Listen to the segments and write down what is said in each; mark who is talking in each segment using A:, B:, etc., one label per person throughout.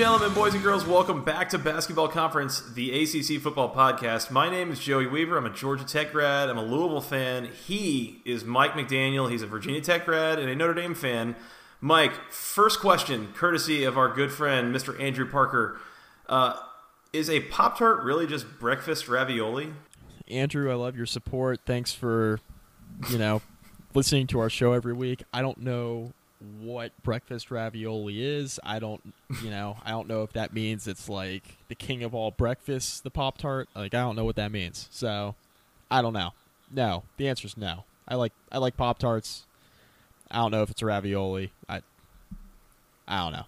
A: Gentlemen, boys and girls, welcome back to Basketball Conference, the ACC football podcast. My name is Joey Weaver. I'm a Georgia Tech grad. I'm a Louisville fan. He is Mike McDaniel. He's a Virginia Tech grad and a Notre Dame fan. Mike, first question, courtesy of our good friend, Mr. Andrew Parker. Uh, is a Pop Tart really just breakfast ravioli?
B: Andrew, I love your support. Thanks for, you know, listening to our show every week. I don't know what breakfast ravioli is. I don't, you know, I don't know if that means it's like the king of all breakfasts, the Pop Tart. Like I don't know what that means. So, I don't know. No, the answer is no. I like I like Pop Tarts. I don't know if it's a ravioli. I I don't know.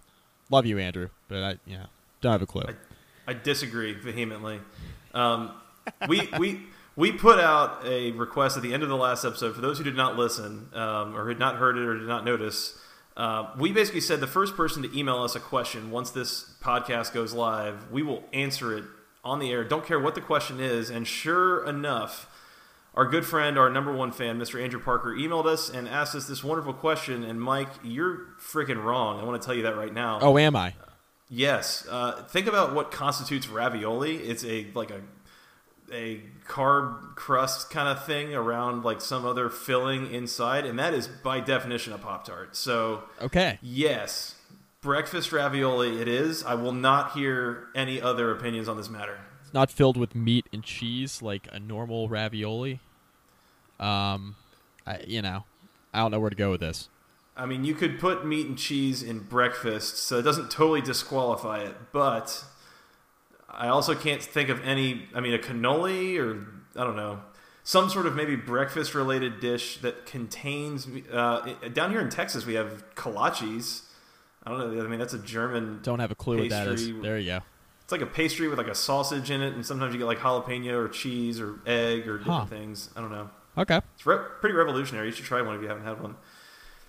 B: Love you, Andrew, but I, you know, don't have a clue.
A: I, I disagree vehemently. Um, we we we put out a request at the end of the last episode for those who did not listen um, or had not heard it or did not notice. Uh, we basically said the first person to email us a question once this podcast goes live, we will answer it on the air. Don't care what the question is. And sure enough, our good friend, our number one fan, Mr. Andrew Parker, emailed us and asked us this wonderful question. And Mike, you're freaking wrong. I want to tell you that right now.
B: oh, am I?
A: Yes. Uh, think about what constitutes ravioli. It's a like a a carb crust kind of thing around like some other filling inside, and that is by definition a pop tart. So
B: Okay.
A: yes, breakfast ravioli it is. I will not hear any other opinions on this matter.
B: It's not filled with meat and cheese like a normal ravioli. Um, I, you know, I don't know where to go with this.
A: I mean, you could put meat and cheese in breakfast, so it doesn't totally disqualify it. But I also can't think of any. I mean, a cannoli or I don't know, some sort of maybe breakfast related dish that contains. Uh, down here in Texas, we have kolaches. I don't know. I mean, that's a German.
B: Don't have a clue what that is. There you go.
A: It's like a pastry with like a sausage in it, and sometimes you get like jalapeno or cheese or egg or different
B: Huh.
A: things. I don't know.
B: Okay.
A: It's re- pretty revolutionary. You should try one if you haven't had one.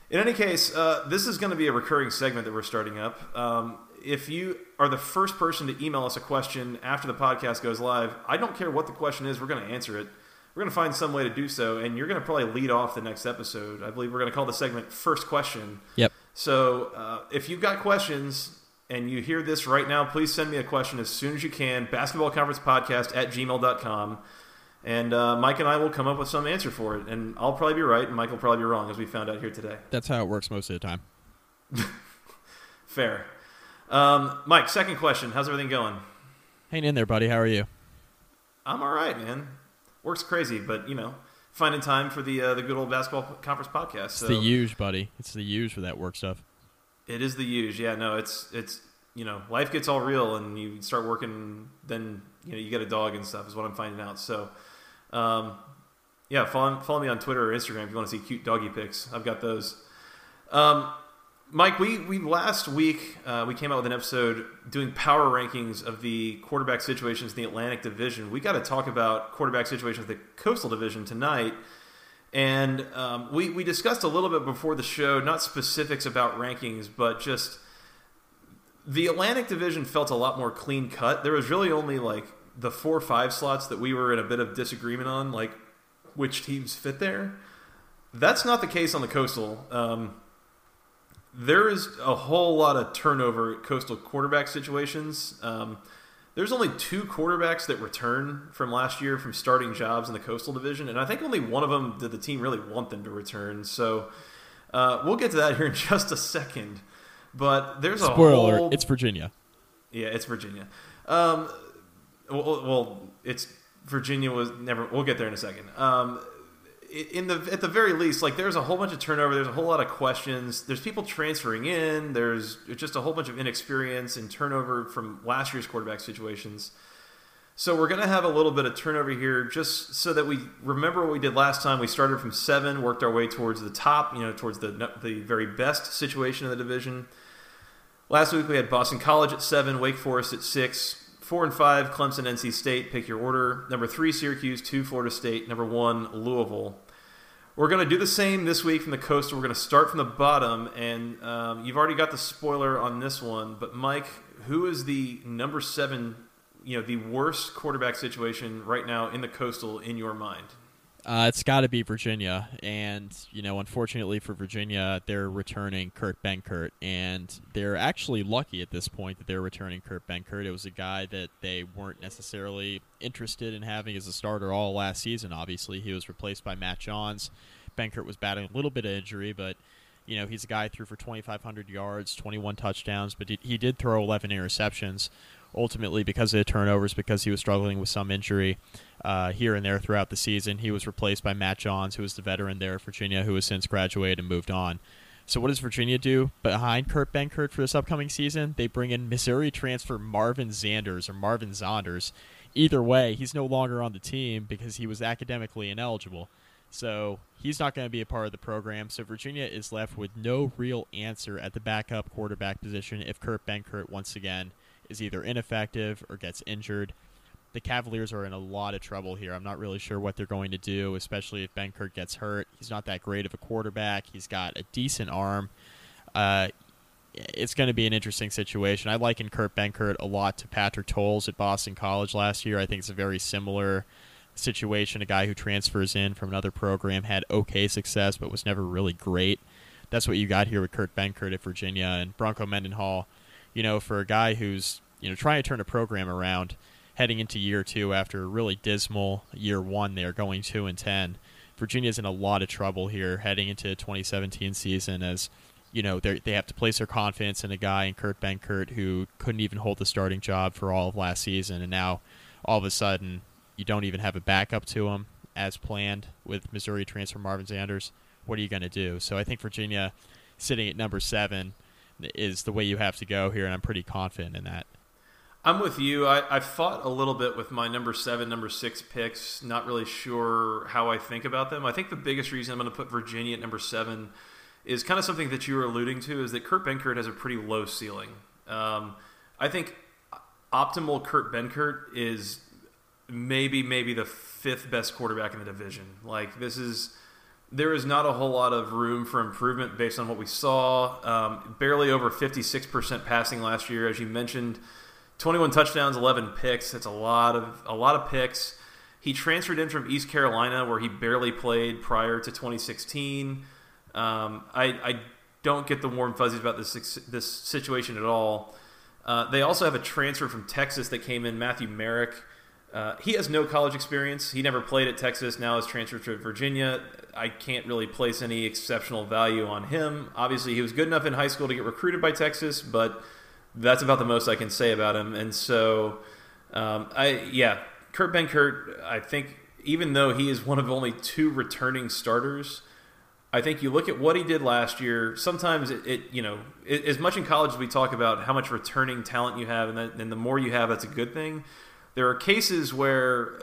A: In any case, uh, this is going to be a recurring segment that we're starting up. Um, if you are the first person to email us a question after the podcast goes live, I don't care what the question is, we're going to answer it. We're going to find some way to do so, and you're going to probably lead off the next episode. I believe we're going to call the segment First Question.
B: Yep.
A: So uh, if you've got questions and you hear this right now, please send me a question as soon as you can. Basketball Conference Podcast at gmail.com. And uh, Mike and I will come up with some answer for it. And I'll probably be right, and Mike will probably be wrong, as we found out here today.
B: That's how it works most of the time.
A: Fair. Um, Mike, second question. How's everything going?
B: Hang in there, buddy. How are you?
A: I'm all right, man. Works crazy, but, you know, finding time for the uh, the good old Basketball Conference Podcast.
B: It's the huge, buddy. It's the huge for that work stuff.
A: It is the use. Yeah, no, it's it's you know, life gets all real and you start working then you know, you get a dog and stuff is what I'm finding out. So um yeah, follow, follow me on Twitter or Instagram if you want to see cute doggy pics. I've got those. Um, Mike, we, we last week uh, we came out with an episode doing power rankings of the quarterback situations in the Atlantic Division. We got to talk about quarterback situations in the Coastal Division tonight. And um, we, we discussed a little bit before the show, not specifics about rankings, but just the Atlantic Division felt a lot more clean cut. There was really only like the four or five slots that we were in a bit of disagreement on, like which teams fit there. That's not the case on the Coastal. Um, there is a whole lot of turnover at Coastal quarterback situations. Um, there's only two quarterbacks that return from last year from starting jobs in the Coastal Division, and I think only one of them did the team really want them to return. So uh, we'll get to that here in just a second. But there's a
B: Spoiler:
A: whole...
B: It's Virginia.
A: Yeah, it's Virginia. Um, well, well, it's Virginia was never. We'll get there in a second. Um, in the at the very least, like there's a whole bunch of turnover. There's a whole lot of questions. There's people transferring in. There's just a whole bunch of inexperience and turnover from last year's quarterback situations. So we're going to have a little bit of turnover here, just so that we remember what we did last time. We started from seven, worked our way towards the top, you know, towards the the very best situation in the division. Last week we had Boston College at seven, Wake Forest at six, four and five, Clemson, NC State. Pick your order. Number three, Syracuse. Two, Florida State. Number one, Louisville. We're going to do the same this week from the coast. We're going to start from the bottom, and um, you've already got the spoiler on this one. But Mike, who is the number seven you know the worst quarterback situation right now in the coastal in your mind?
B: Uh, it's got to be Virginia, and you know, unfortunately for Virginia, they're returning Kurt Benkert, and they're actually lucky at this point that they're returning Kurt Benkert. It was a guy that they weren't necessarily interested in having as a starter all last season. Obviously, he was replaced by Matt Johns. Benkert was battling a little bit of injury, but you know, he's a guy threw for 2,500 yards, 21 touchdowns, but he did throw 11 interceptions ultimately because of the turnovers, because he was struggling with some injury uh, here and there throughout the season. He was replaced by Matt Johns, who was the veteran there at Virginia, who has since graduated and moved on. So what does Virginia do behind Kurt Benkert for this upcoming season? They bring in Missouri transfer Marvin Zanders or Marvin Zonders. Either way, he's no longer on the team because he was academically ineligible. So he's not going to be a part of the program. So Virginia is left with no real answer at the backup quarterback position if Kurt Benkert once again is either ineffective or gets injured. The Cavaliers are in a lot of trouble here. I'm not really sure what they're going to do, especially if Ben Benkert gets hurt. He's not that great of a quarterback. He's got a decent arm. Uh, it's going to be an interesting situation. I liken Kurt Benkert a lot to Patrick Towles at Boston College last year. I think it's a very similar situation. A guy who transfers in from another program had okay success, but was never really great. That's what you got here with Kurt Benkert at Virginia and Bronco Mendenhall you know, for a guy who's you know trying to turn a program around, heading into year two after a really dismal year one, they're going two and ten. Virginia's in a lot of trouble here heading into the 2017 season as you know they they have to place their confidence in a guy in Kurt Benkert who couldn't even hold the starting job for all of last season, and now all of a sudden you don't even have a backup to him as planned with Missouri transfer Marvin Sanders. What are you going to do? So I think Virginia sitting at number seven is the way you have to go here, and I'm pretty confident in that.
A: I'm with you. I, I fought a little bit with my number seven, number six picks. Not really sure how I think about them. I think the biggest reason I'm going to put Virginia at number seven is kind of something that you were alluding to is that Kurt Benkert has a pretty low ceiling. Um, I think optimal Kurt Benkert is maybe maybe the fifth best quarterback in the division. Like this is there is not a whole lot of room for improvement based on what we saw. Um, barely over 56% passing last year, as you mentioned. 21 touchdowns, 11 picks. That's a lot of a lot of picks. He transferred in from East Carolina, where he barely played prior to 2016. Um, I, I, don't get the warm fuzzies about this this situation at all. Uh, they also have a transfer from Texas that came in, Matthew Merrick. Uh, he has no college experience. He never played at Texas. Now is transferred to Virginia. I can't really place any exceptional value on him. Obviously, he was good enough in high school to get recruited by Texas, but that's about the most I can say about him. And so, um, I yeah, Kurt Benkert. I think even though he is one of only two returning starters, I think you look at what he did last year. Sometimes it, it you know, it, as much in college as we talk about how much returning talent you have, and, that, and the more you have, that's a good thing there are cases where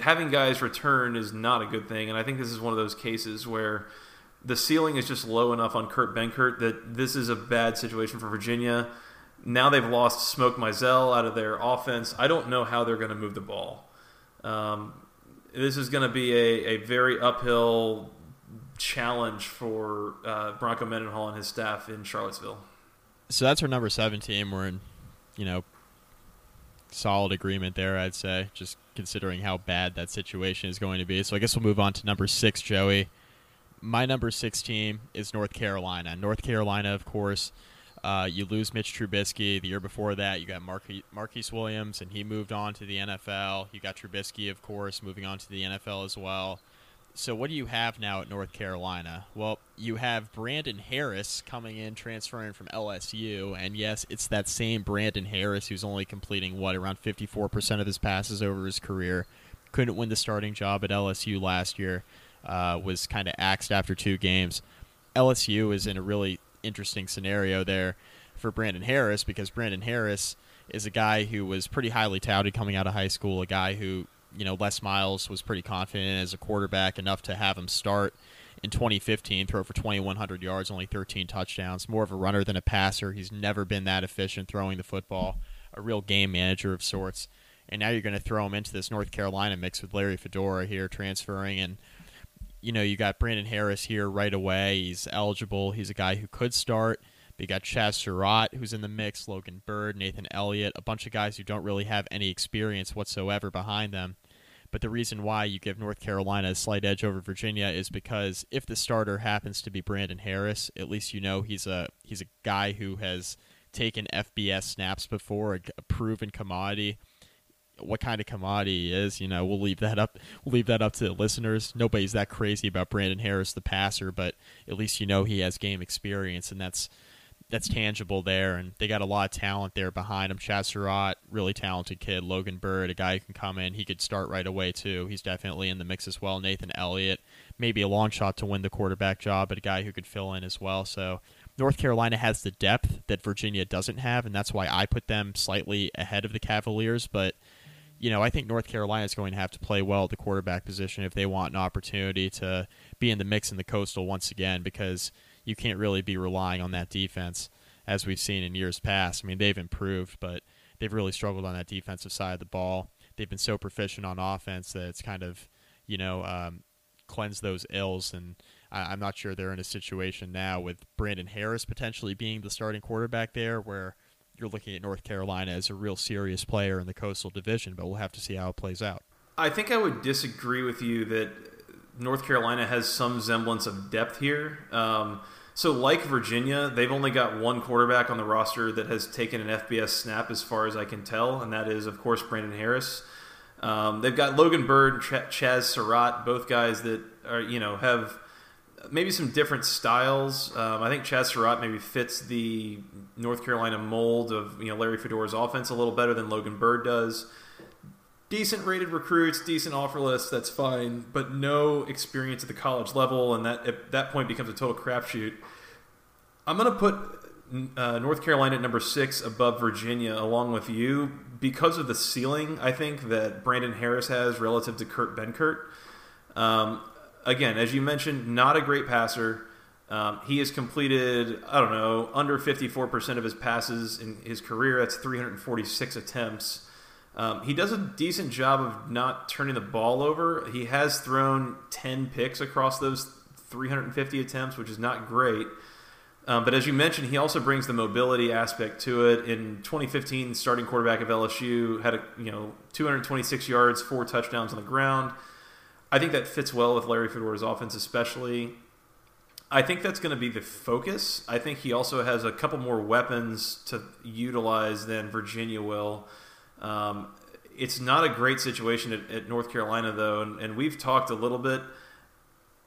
A: having guys return is not a good thing, and I think this is one of those cases where the ceiling is just low enough on Kurt Benkert that this is a bad situation for Virginia. Now they've lost Smoke Mizzell out of their offense. I don't know how they're going to move the ball. Um, this is going to be a, a very uphill challenge for uh, Bronco Mendenhall and his staff in Charlottesville.
B: So that's our number seven team. We're in, you know, solid agreement there, I'd say, just considering how bad that situation is going to be. So I guess we'll move on to number six, Joey. My number six team is North Carolina. North Carolina, of course, uh, you lose Mitch Trubisky. The year before that, you got Marquise Williams, and he moved on to the NFL. You got Trubisky, of course, moving on to the NFL as well. So what do you have now at North Carolina? Well, you have Brandon Harris coming in, transferring from LSU, and yes, it's that same Brandon Harris who's only completing what around 54% of his passes over his career. Couldn't win the starting job at LSU last year. Uh, was kind of axed after two games. LSU is in a really interesting scenario there for Brandon Harris because Brandon Harris is a guy who was pretty highly touted coming out of high school, a guy who, you know, Les Miles was pretty confident as a quarterback enough to have him start in 2015, throw for 2,100 yards, only 13 touchdowns. More of a runner than a passer. He's never been that efficient throwing the football, a real game manager of sorts. And now you're going to throw him into this North Carolina mix with Larry Fedora here transferring. And, you know, you got Brandon Harris here right away. He's eligible. He's a guy who could start. But you got Chaz Surratt, who's in the mix, Logan Byrd, Nathan Elliott, a bunch of guys who don't really have any experience whatsoever behind them. But the reason why you give North Carolina a slight edge over Virginia is because if the starter happens to be Brandon Harris, at least you know he's a he's a guy who has taken FBS snaps before, a, a proven commodity. What kind of commodity he is, you know, we'll leave that up. We'll leave that up to the listeners. Nobody's that crazy about Brandon Harris, the passer, but at least you know he has game experience, and that's that's tangible there, and they got a lot of talent there behind him. Chaz Surratt, really talented kid. Logan Byrd, a guy who can come in. He could start right away too. He's definitely in the mix as well. Nathan Elliott, maybe a long shot to win the quarterback job, but a guy who could fill in as well. So North Carolina has the depth that Virginia doesn't have, and that's why I put them slightly ahead of the Cavaliers. But you know, I think North Carolina is going to have to play well at the quarterback position if they want an opportunity to be in the mix in the Coastal once again, because you can't really be relying on that defense as we've seen in years past. I mean, they've improved, but they've really struggled on that defensive side of the ball. They've been so proficient on offense that it's kind of, you know, um, cleansed those ills. And I, I'm not sure they're in a situation now with Brandon Harris potentially being the starting quarterback there, where you're looking at North Carolina as a real serious player in the Coastal Division. But we'll have to see how it plays out.
A: I think I would disagree with you that North Carolina has some semblance of depth here. Um, so, like Virginia, they've only got one quarterback on the roster that has taken an FBS snap, as far as I can tell, and that is, of course, Brandon Harris. Um, they've got Logan Byrd, Ch- Chaz Surratt, both guys that are, you know, have maybe some different styles. Um, I think Chaz Surratt maybe fits the North Carolina mold of, you know, Larry Fedora's offense a little better than Logan Byrd does decent rated recruits, decent offer list, that's fine, but no experience at the college level, and that at that point becomes a total crapshoot. I'm going to put uh, North Carolina at number six above Virginia, along with you, because of the ceiling I think that Brandon Harris has relative to Kurt Benkert. Um, again, as you mentioned, not a great passer. Um, he has completed, I don't know, under 54% of his passes in his career. That's 346 attempts. Um, he does a decent job of not turning the ball over. He has thrown 10 picks across those 350 attempts, which is not great. Um, but as you mentioned, he also brings the mobility aspect to it. In 2015, starting quarterback of LSU had a you know 226 yards, four touchdowns on the ground. I think that fits well with Larry Fedora's offense, especially. I think that's going to be the focus. I think he also has a couple more weapons to utilize than Virginia will. Um, it's not a great situation at, at North Carolina, though, and, and, we've talked a little bit,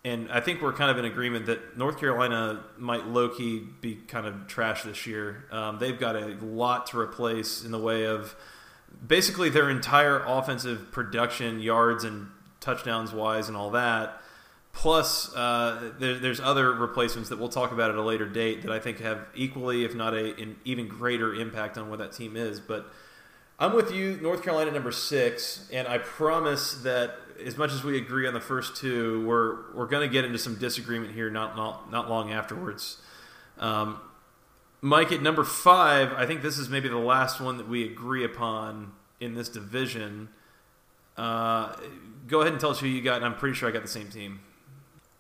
A: and I think we're kind of in agreement that North Carolina might low key be kind of trash this year. Um, they've got a lot to replace in the way of basically their entire offensive production, yards and touchdowns wise, and all that. Plus, uh, there, there's other replacements that we'll talk about at a later date that I think have equally, if not a, an even greater impact on what that team is. But I'm with you, North Carolina number six, and I promise that as much as we agree on the first two, we're we're going to get into some disagreement here not not not long afterwards. Um, Mike at number five, I think this is maybe the last one that we agree upon in this division. Uh, go ahead and tell us who you got, and I'm pretty sure I got the same team.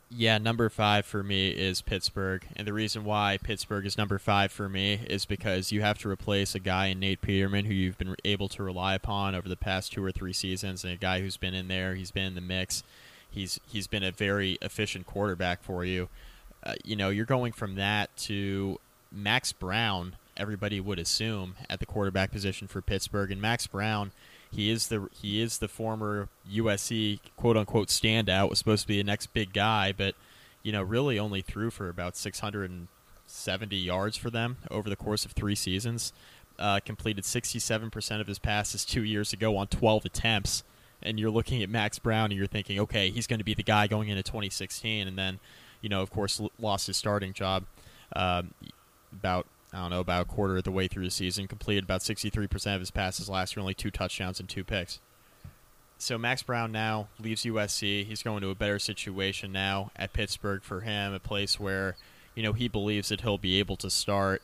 B: Yeah, number five for me is Pittsburgh. And the reason why Pittsburgh is number five for me is because you have to replace a guy in Nate Peterman who you've been able to rely upon over the past two or three seasons, and a guy who's been in there, he's been in the mix. He's he's been a very efficient quarterback for you. Uh, you know, you're going from that to Max Brown. Everybody would assume at the quarterback position for Pittsburgh, and Max Brown he is the he is the former USC quote unquote standout. Was supposed to be the next big guy, but you know really only threw for about 670 yards for them over the course of three seasons. Uh, completed 67% of his passes two years ago on 12 attempts. And you're looking at Max Brown and you're thinking, okay, he's going to be the guy going into 2016. And then, you know, of course, lost his starting job um, about I don't know, about a quarter of the way through the season, completed about 63% of his passes last year, only two touchdowns and two picks. So Max Brown now leaves USC. He's going to a better situation now at Pittsburgh for him, a place where, you know, he believes that he'll be able to start.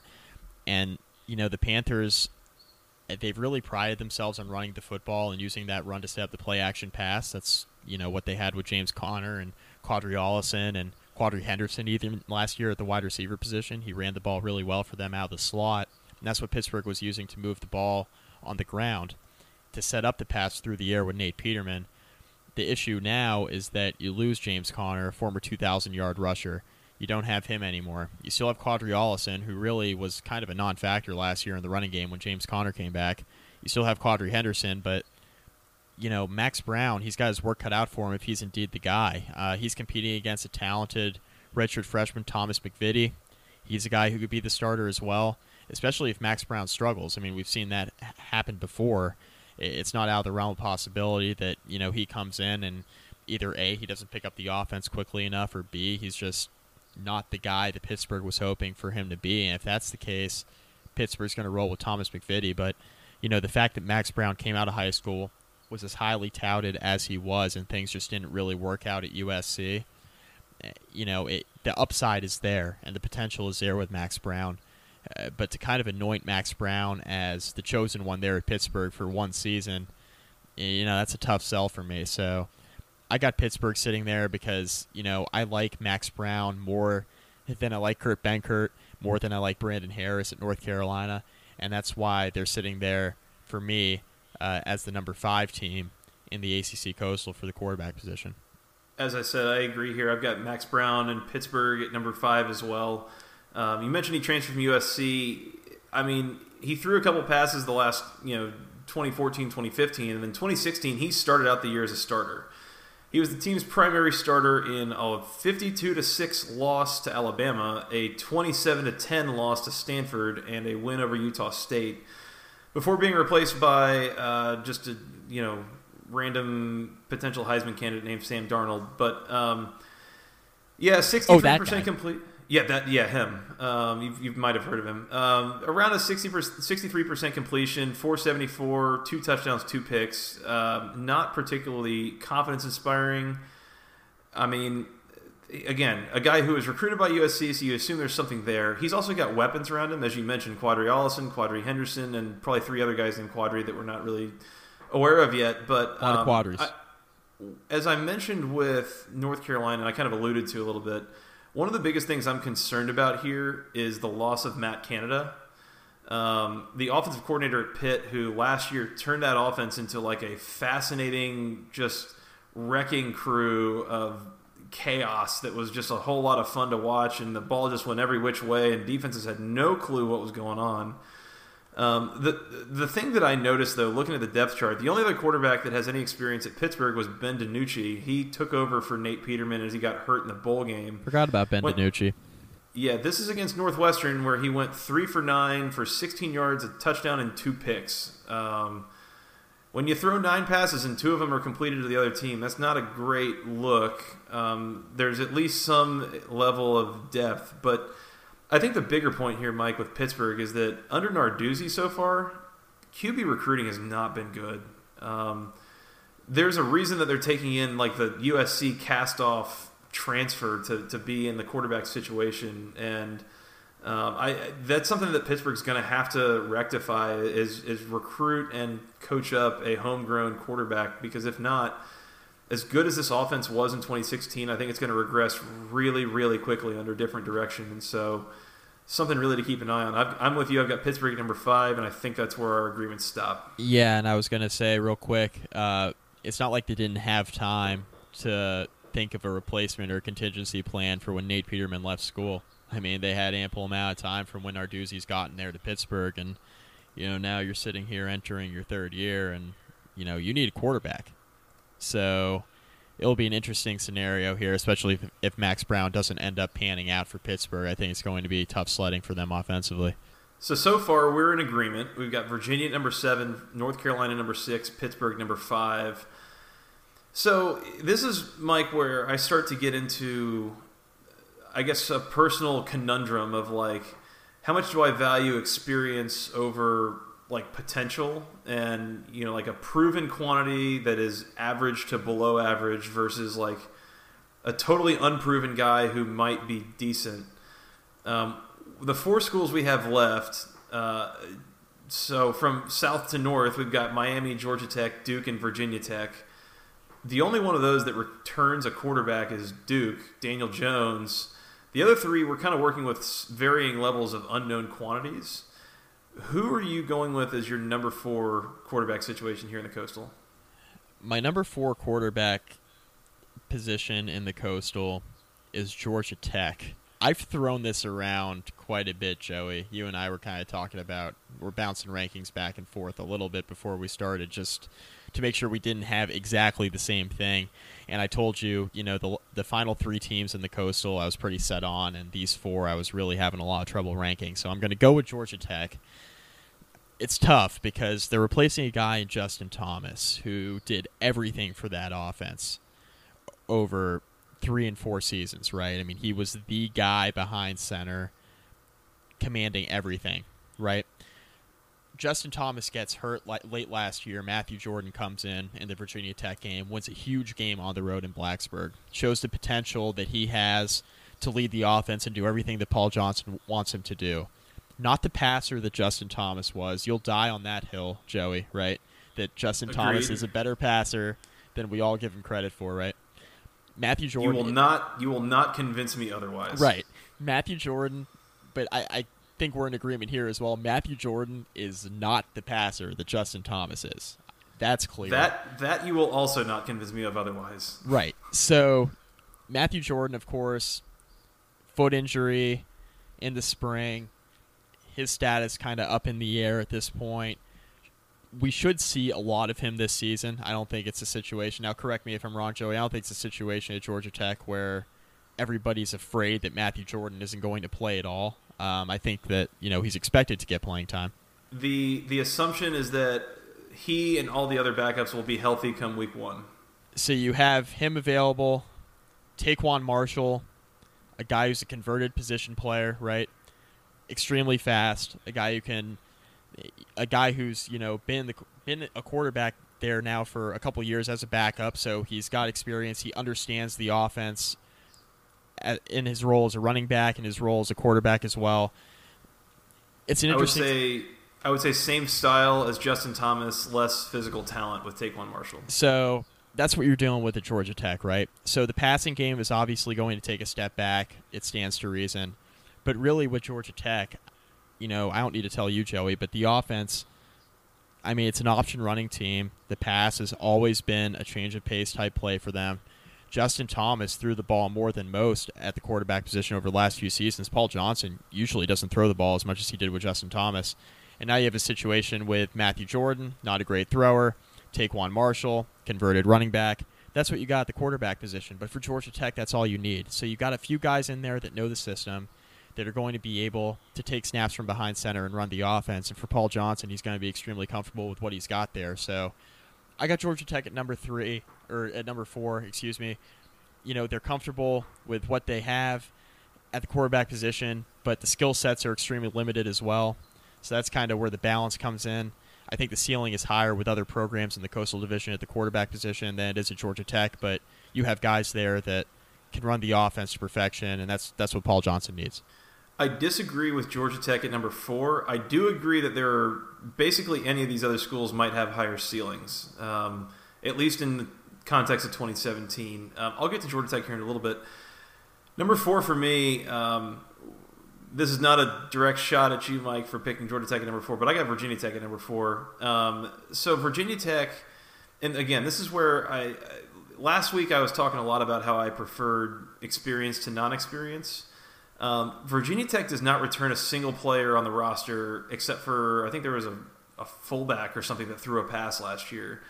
B: And, you know, the Panthers, they've really prided themselves on running the football and using that run to set up the play action pass. That's, you know, what they had with James Conner and Qadree Ollison and Quadree Henderson even last year at the wide receiver position. He ran the ball really well for them out of the slot, and that's what Pittsburgh was using to move the ball on the ground to set up the pass through the air with Nate Peterman. The issue now is that you lose James Conner, a former 2,000 yard rusher. You don't have him anymore. You still have Qadree Ollison, who really was kind of a non factor last year in the running game when James Conner came back. You still have Quadree Henderson, but you know, Max Brown, he's got his work cut out for him if he's indeed the guy. Uh, he's competing against a talented redshirt freshman, Thomas MacVittie. He's a guy who could be the starter as well, especially if Max Brown struggles. I mean, we've seen that happen before. It's not out of the realm of possibility that, you know, he comes in and either A, he doesn't pick up the offense quickly enough, or B, he's just not the guy that Pittsburgh was hoping for him to be. And if that's the case, Pittsburgh's going to roll with Thomas MacVittie. But, you know, the fact that Max Brown came out of high school – was as highly touted as he was, and things just didn't really work out at USC. Eh, you know, it, the upside is there, and the potential is there with Max Brown. Uh, but to kind of anoint Max Brown as the chosen one there at Pittsburgh for one season, you know, that's a tough sell for me. So I got Pittsburgh sitting there because, you know, I like Max Brown more than I like Kurt Benkert, more than I like Brandon Harris at North Carolina. And that's why they're sitting there for me uh, as the number five team in the ACC Coastal for the quarterback position.
A: As I said, I agree here. I've got Max Brown and Pittsburgh at number five as well. Um, you mentioned he transferred from USC. I mean, he threw a couple passes the last, you know, 2014, 2015, and then 2016 he started out the year as a starter. He was the team's primary starter in a 52 to 6 loss to Alabama, a 27 to 10 loss to Stanford, and a win over Utah State before being replaced by uh, just a you know random potential Heisman candidate named Sam Darnold. But um, yeah, sixty three percent complete. Yeah, that yeah him. Um, you, you might have heard of him. Um, around a 63 percent completion, four seventy four, two touchdowns, two picks. Um, not particularly confidence inspiring. I mean, again, a guy who was recruited by USC, so you assume there's something there. He's also got weapons around him, as you mentioned, Qadree Ollison, Quadree Henderson, and probably three other guys named Quadri that we're not really aware of yet. But
B: a lot um, of Quadris.
A: I, as I mentioned with North Carolina, and I kind of alluded to a little bit, one of the biggest things I'm concerned about here is the loss of Matt Canada. Um, the offensive coordinator at Pitt, who last year turned that offense into like a fascinating, just wrecking crew of chaos that was just a whole lot of fun to watch, and the ball just went every which way, and defenses had no clue what was going on. Um, the the thing that I noticed though, looking at the depth chart, the only other quarterback that has any experience at Pittsburgh was Ben DiNucci. He took over for Nate Peterman as he got hurt in the bowl game.
B: Forgot about Ben when, DiNucci.
A: Yeah, this is against Northwestern where he went three for nine for 16 yards, a touchdown, and two picks. Um, when you throw nine passes and two of them are completed to the other team, that's not a great look. Um, there's at least some level of depth, but I think the bigger point here, Mike, with Pittsburgh is that under Narduzzi so far, QB recruiting has not been good. Um, there's a reason that they're taking in like the USC cast off transfer to, to be in the quarterback situation and um, I that's something that Pittsburgh's going to have to rectify is is recruit and coach up a homegrown quarterback because if not, as good as this offense was in 2016, I think it's going to regress really really quickly under different direction, and so something really to keep an eye on. i am with you. I've got Pittsburgh number five, and I think that's where our agreements stop.
B: Yeah, and I was going to say real quick, uh, it's not like they didn't have time to think of a replacement or contingency plan for when Nate Peterman left school. I mean, they had ample amount of time from when Narduzzi's gotten there to Pittsburgh, and you know now you're sitting here entering your third year, and you know you need a quarterback. So it'll be an interesting scenario here, especially if, if Max Brown doesn't end up panning out for Pittsburgh. I think it's going to be tough sledding for them offensively.
A: So so far we're in agreement. We've got Virginia at number seven, North Carolina number six, Pittsburgh number five. So this is Mike, where I start to get into I guess a personal conundrum of like how much do I value experience over like potential and you know like a proven quantity that is average to below average versus like a totally unproven guy who might be decent. Um, the four schools we have left. Uh, so from south to north, we've got Miami, Georgia Tech, Duke, and Virginia Tech. The only one of those that returns a quarterback is Duke, Daniel Jones. The other three, we're kind of working with varying levels of unknown quantities. Who are you going with as your number four quarterback situation here in the Coastal?
B: My number four quarterback position in the Coastal is Georgia Tech. I've thrown this around quite a bit, Joey. You and I were kind of talking about we're bouncing rankings back and forth a little bit before we started, just to make sure we didn't have exactly the same thing. And I told you, you know, the the final three teams in the Coastal, I was pretty set on, and these four, I was really having a lot of trouble ranking. So I'm going to go with Georgia Tech. It's tough because they're replacing a guy in Justin Thomas who did everything for that offense over three and four seasons, right? I mean, he was the guy behind center, commanding everything, right? Justin Thomas gets hurt late last year. Matthew Jordan comes in in the Virginia Tech game, wins a huge game on the road in Blacksburg, shows the potential that he has to lead the offense and do everything that Paul Johnson wants him to do. Not the passer that Justin Thomas was. You'll die on that hill, Joey, right? That Justin
A: Agreed.
B: Thomas is a better passer than we all give him credit for, right? Matthew Jordan.
A: You will not. You will not convince me otherwise.
B: Right, Matthew Jordan. But I, I think we're in agreement here as well. Matthew Jordan is not the passer that Justin Thomas is. That's clear.
A: That that you will also not convince me of otherwise.
B: Right. So Matthew Jordan, of course, foot injury in the spring. His status kind of up in the air at this point. We should see a lot of him this season. I don't think it's a situation. Now, correct me if I'm wrong, Joey. I don't think it's a situation at Georgia Tech where everybody's afraid that Matthew Jordan isn't going to play at all. Um, I think that you know he's expected to get playing time.
A: The the assumption is that he and all the other backups will be healthy come week one.
B: So you have him available, TaQuon Marshall, a guy who's a converted position player, right? Extremely fast, a guy who can, a guy who's you know been the been a quarterback there now for a couple years as a backup, so he's got experience. He understands the offense in his role as a running back and his role as a quarterback as well. It's an interesting.
A: I would say I would say same style as Justin Thomas, less physical talent with TaQuon Marshall.
B: So that's what you're dealing with at Georgia Tech, right? So the passing game is obviously going to take a step back. It stands to reason. But really, with Georgia Tech, you know, I don't need to tell you, Joey, but the offense. I mean, it's an option running team. The pass has always been a change of pace type play for them. Justin Thomas threw the ball more than most at the quarterback position over the last few seasons. Paul Johnson usually doesn't throw the ball as much as he did with Justin Thomas. And now you have a situation with Matthew Jordan, not a great thrower, TaQuon Marshall, converted running back. That's what you got at the quarterback position. But for Georgia Tech, that's all you need. So you've got a few guys in there that know the system, that are going to be able to take snaps from behind center and run the offense. And for Paul Johnson, he's going to be extremely comfortable with what he's got there. So I got Georgia Tech at number three or at number four, excuse me. You know, they're comfortable with what they have at the quarterback position, but the skill sets are extremely limited as well. So that's kind of where the balance comes in. I think the ceiling is higher with other programs in the Coastal Division at the quarterback position than it is at Georgia Tech, but you have guys there that can run the offense to perfection, and that's that's what Paul Johnson needs.
A: I disagree with Georgia Tech at number four. I do agree that there are basically any of these other schools might have higher ceilings, um, at least in the context of 2017. Um, I'll get to Georgia Tech here in a little bit. Number four for me, um, this is not a direct shot at you, Mike, for picking Georgia Tech at number four, but I got Virginia Tech at number four. Um, so Virginia Tech, and again, this is where I last week I was talking a lot about how I preferred experience to non-experience. Um, Virginia Tech does not return a single player on the roster except for I think there was a, a fullback or something that threw a pass last year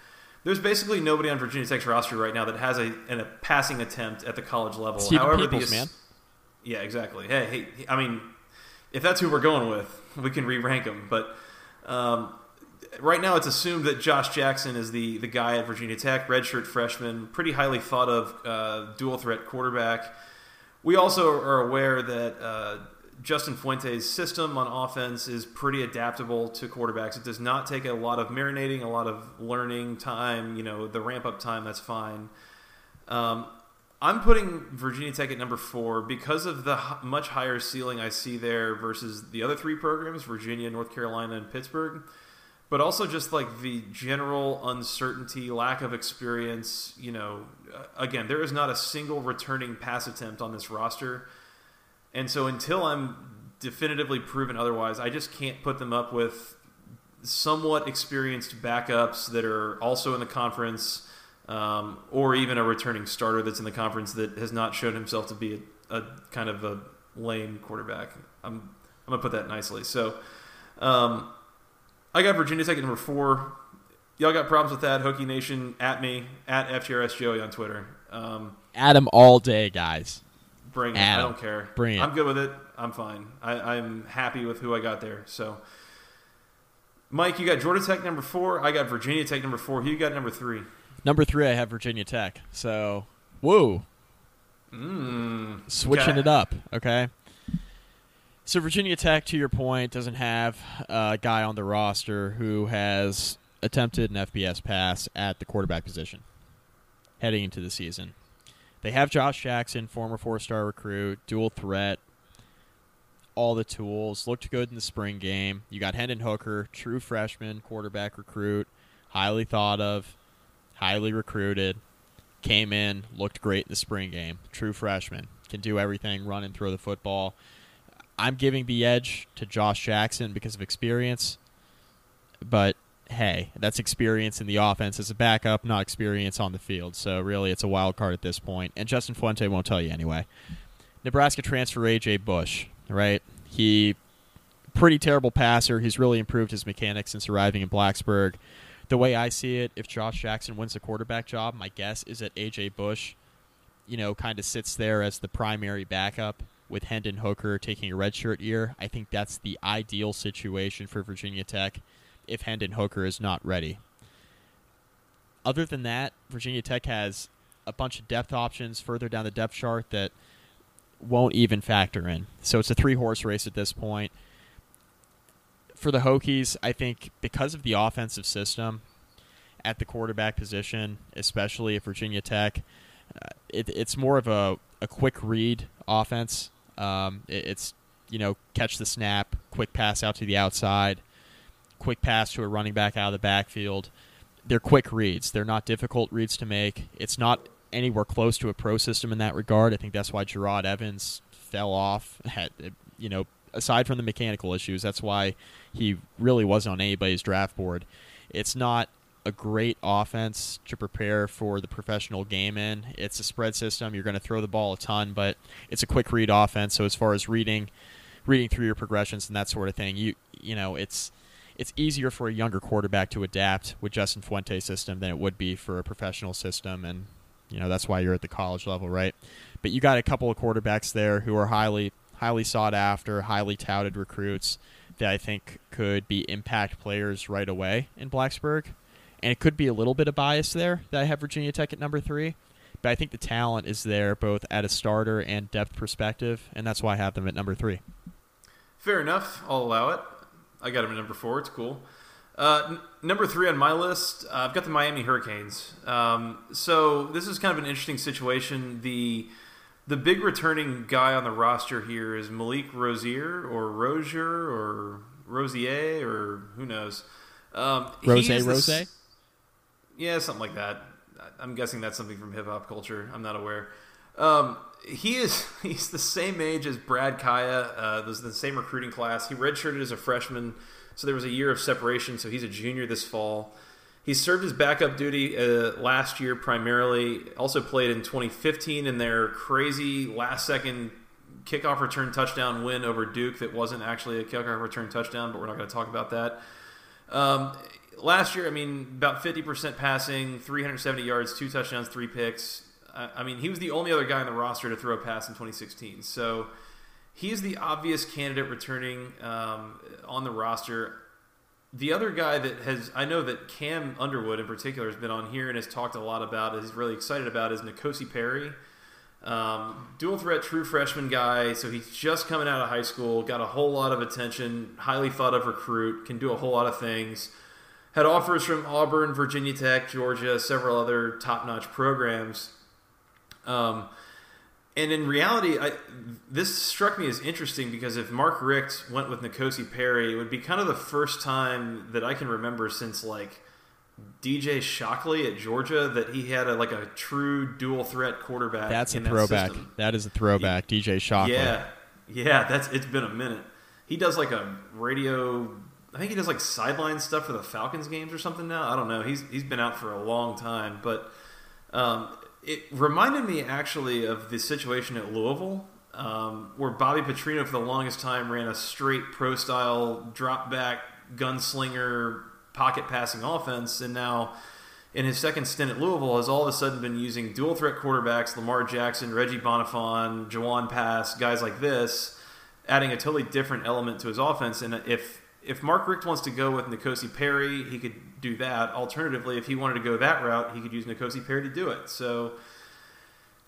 A: there's basically nobody on Virginia Tech's roster right now that has a, a passing attempt at the college level.
B: Steven However, Peoples, the, man.
A: Yeah, exactly. Hey, hey, I mean, if that's who we're going with, we can re-rank them. But um, right now, it's assumed that Josh Jackson is the the guy at Virginia Tech, redshirt freshman, pretty highly thought of uh, dual threat quarterback. We also are aware that uh, Justin Fuente's system on offense is pretty adaptable to quarterbacks. It does not take a lot of marinating, a lot of learning time. You know, the ramp up time, that's fine. Um, I'm putting Virginia Tech at number four because of the much higher ceiling I see there versus the other three programs Virginia, North Carolina, and Pittsburgh. But also just like the general uncertainty, lack of experience. You know, again, there is not a single returning pass attempt on this roster. And so until I'm definitively proven otherwise, I just can't put them up with somewhat experienced backups that are also in the conference, um, or even a returning starter that's in the conference that has not shown himself to be a, a kind of a lame quarterback. I'm I'm gonna put that nicely. So um, I got Virginia Tech at number four. Y'all got problems with that? Hokie Nation at me at FTRS Joey on Twitter. Um,
B: Adam all day, guys.
A: Bring it. I don't care.
B: bring it.
A: I'm good with it. I'm fine. I, I'm happy with who I got there. So, Mike, you got Georgia Tech number four. I got Virginia Tech number four. Who you got number three?
B: Number three, I have Virginia Tech. So, woo,
A: Mm,
B: switching
A: okay.
B: it up. Okay. So Virginia Tech, to your point, doesn't have a guy on the roster who has attempted an FBS pass at the quarterback position heading into the season. They have Josh Jackson, former four-star recruit, dual threat, all the tools. Looked good in the spring game. You got Hendon Hooker, true freshman quarterback recruit, highly thought of, highly recruited. Came in, looked great in the spring game. True freshman, can do everything, run and throw the football. I'm giving the edge to Josh Jackson because of experience, but hey, that's experience in the offense as a backup, not experience on the field. So really, it's a wild card at this point. And Justin Fuente won't tell you anyway. Nebraska transfer AJ Bush, right? He pretty terrible passer. He's really improved his mechanics since arriving in Blacksburg. The way I see it, if Josh Jackson wins the quarterback job, my guess is that AJ Bush, you know, kind of sits there as the primary backup with Hendon Hooker taking a redshirt year. I think that's the ideal situation for Virginia Tech if Hendon Hooker is not ready. Other than that, Virginia Tech has a bunch of depth options further down the depth chart that won't even factor in. So it's a three horse race at this point. For the Hokies, I think because of the offensive system at the quarterback position, especially at Virginia Tech, uh, it, it's more of a, a quick read offense. Um, it, it's, you know, catch the snap, quick pass out to the outside, quick pass to a running back out of the backfield. They're quick reads. They're not difficult reads to make. It's not anywhere close to a pro system in that regard. I think that's why Jerod Evans fell off. Had, you know, aside from the mechanical issues, that's why he really wasn't on anybody's draft board. It's not a great offense to prepare for the professional game in. It's a spread system. You're going to throw the ball a ton, but it's a quick read offense. So as far as reading, reading through your progressions and that sort of thing, you you know it's it's easier for a younger quarterback to adapt with Justin Fuente's system than it would be for a professional system, and you know that's why you're at the college level, right? But you got a couple of quarterbacks there who are highly highly sought after, highly touted recruits that I think could be impact players right away in Blacksburg. And it could be a little bit of bias there that I have Virginia Tech at number three. But I think the talent is there both at a starter and depth perspective, and that's why I have them at number three.
A: Fair enough. I'll allow it. I got them at number four. It's cool. Uh, n- number three on my list, uh, I've got the Miami Hurricanes. Um, so this is kind of an interesting situation. The the big returning guy on the roster here is Malik Rosier or Rozier or Rosier or who knows. Um,
B: Rose, Rose?
A: Yeah, something like that. I'm guessing that's something from hip hop culture. I'm not aware. Um, he is he's the same age as Brad Kaaya. Uh, there's the same recruiting class. He redshirted as a freshman, so there was a year of separation. So he's a junior this fall. He served his backup duty uh, last year primarily. Also played in 2015 in their crazy last second kickoff return touchdown win over Duke. That wasn't actually a kickoff return touchdown, but we're not going to talk about that. Um, last year, I mean, about 50% passing, 370 yards, two touchdowns, three picks. I, I mean, he was the only other guy on the roster to throw a pass in 2016. So he's the obvious candidate returning um, on the roster. The other guy that has, I know that Cam Underwood in particular has been on here and has talked a lot about, is really excited about, is N'Kosi Perry. Um, dual threat, true freshman guy. So he's just coming out of high school, got a whole lot of attention, highly thought of recruit, can do a whole lot of things. Had offers from Auburn, Virginia Tech, Georgia, several other top notch programs. Um, and in reality, I, this struck me as interesting because if Mark Richt went with N'Kosi Perry, it would be kind of the first time that I can remember since like DJ Shockley at Georgia that he had a, like a true dual threat quarterback.
B: That's a throwback. that is a throwback. DJ Shockley.
A: Yeah, yeah. That's it's been a minute. He does like a radio. I think he does like sideline stuff for the Falcons games or something now. I don't know. He's he's been out for a long time, but um, it reminded me actually of the situation at Louisville. Um, where Bobby Petrino for the longest time ran a straight pro style drop back gunslinger pocket passing offense, and now in his second stint at Louisville has all of a sudden been using dual threat quarterbacks, Lamar Jackson, Reggie Bonnafon, Jawon Pass, guys like this, adding a totally different element to his offense. And if if Mark Richt wants to go with N'Kosi Perry, he could do that. Alternatively, if he wanted to go that route, he could use N'Kosi Perry to do it. So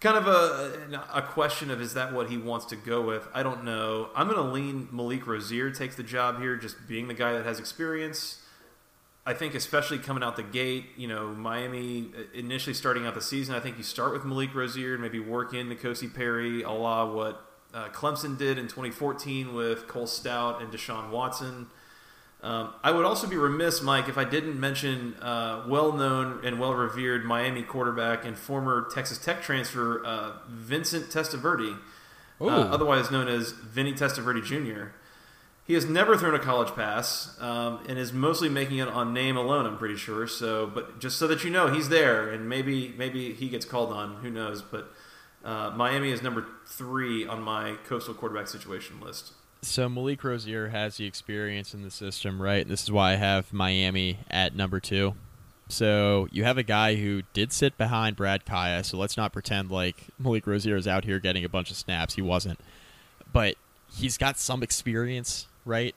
A: kind of a, a question of is that what he wants to go with? I don't know. I'm going to lean Malik Rosier takes the job here, just being the guy that has experience. I think especially coming out the gate, you know, Miami uh, initially starting out the season, I think you start with Malik Rosier and maybe work in N'Kosi Perry, a la what uh, Clemson did in 2014 with Cole Stoudt and Deshaun Watson. Um, I would also be remiss, Mike, if I didn't mention uh, well-known and well-revered Miami quarterback and former Texas Tech transfer uh, Vincent Testaverde, uh, otherwise known as Vinny Testaverde Jr. He has never thrown a college pass um, and is mostly making it on name alone. I'm pretty sure. So, but just so that you know, he's there, and maybe maybe he gets called on. Who knows? But uh, Miami is number three on my coastal quarterback situation list.
B: So Malik Rosier has the experience in the system, right? This is why I have Miami at number two. So you have a guy who did sit behind Brad Kaaya. So let's not pretend like Malik Rosier is out here getting a bunch of snaps. He wasn't, but he's got some experience, right,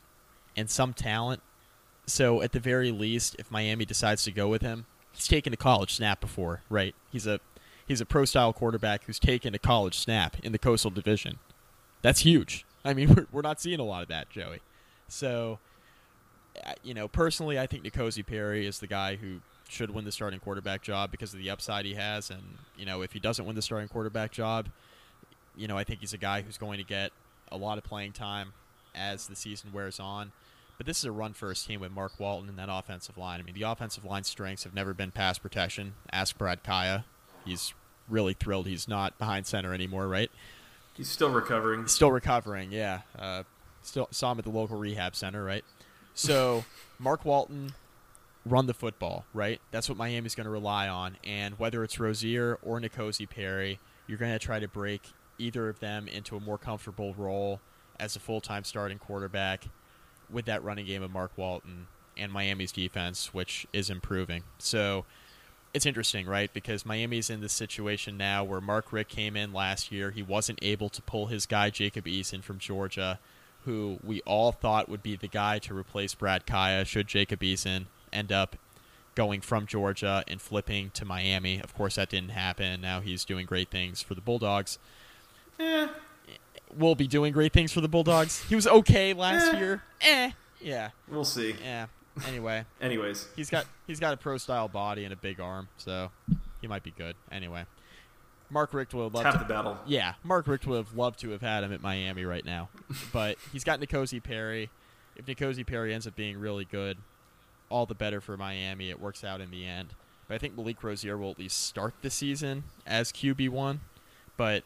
B: and some talent. So at the very least, if Miami decides to go with him, he's taken a college snap before, right? He's a he's a pro style quarterback who's taken a college snap in the Coastal Division. That's huge. I mean, we're, we're not seeing a lot of that, Joey. So, uh, you know, personally, I think N'Kosi Perry is the guy who should win the starting quarterback job because of the upside he has. And, you know, if he doesn't win the starting quarterback job, you know, I think he's a guy who's going to get a lot of playing time as the season wears on. But this is a run first team with Mark Walton and that offensive line. I mean, the offensive line strengths have never been pass protection. Ask Brad Kaaya. He's really thrilled he's not behind center anymore, right?
A: He's still recovering.
B: Still recovering, yeah. Uh, still saw him at the local rehab center, right? So Mark Walton run the football, right? That's what Miami's going to rely on. And whether it's Rosier or N'Kosi Perry, you're going to try to break either of them into a more comfortable role as a full-time starting quarterback with that running game of Mark Walton and Miami's defense, which is improving. So it's interesting, right? Because Miami's in this situation now where Mark Richt came in last year. He wasn't able to pull his guy Jacob Eason from Georgia, who we all thought would be the guy to replace Brad Kaaya should Jacob Eason end up going from Georgia and flipping to Miami. Of course, that didn't happen. Now he's doing great things for the Bulldogs.
A: Eh,
B: Will be doing great things for the Bulldogs. He was okay last
A: Eh.
B: year. Eh. Yeah.
A: we'll see.
B: Yeah. Anyway.
A: Anyways,
B: He's got he's got a pro style body and a big arm, so he might be good. Anyway, Mark Richt would love to.
A: the battle.
B: Yeah, Mark Richt would have loved to have had him at Miami right now, but he's got N'Kosi Perry. If N'Kosi Perry ends up being really good, all the better for Miami. It works out in the end. But I think Malik Rosier will at least start the season as QB one. But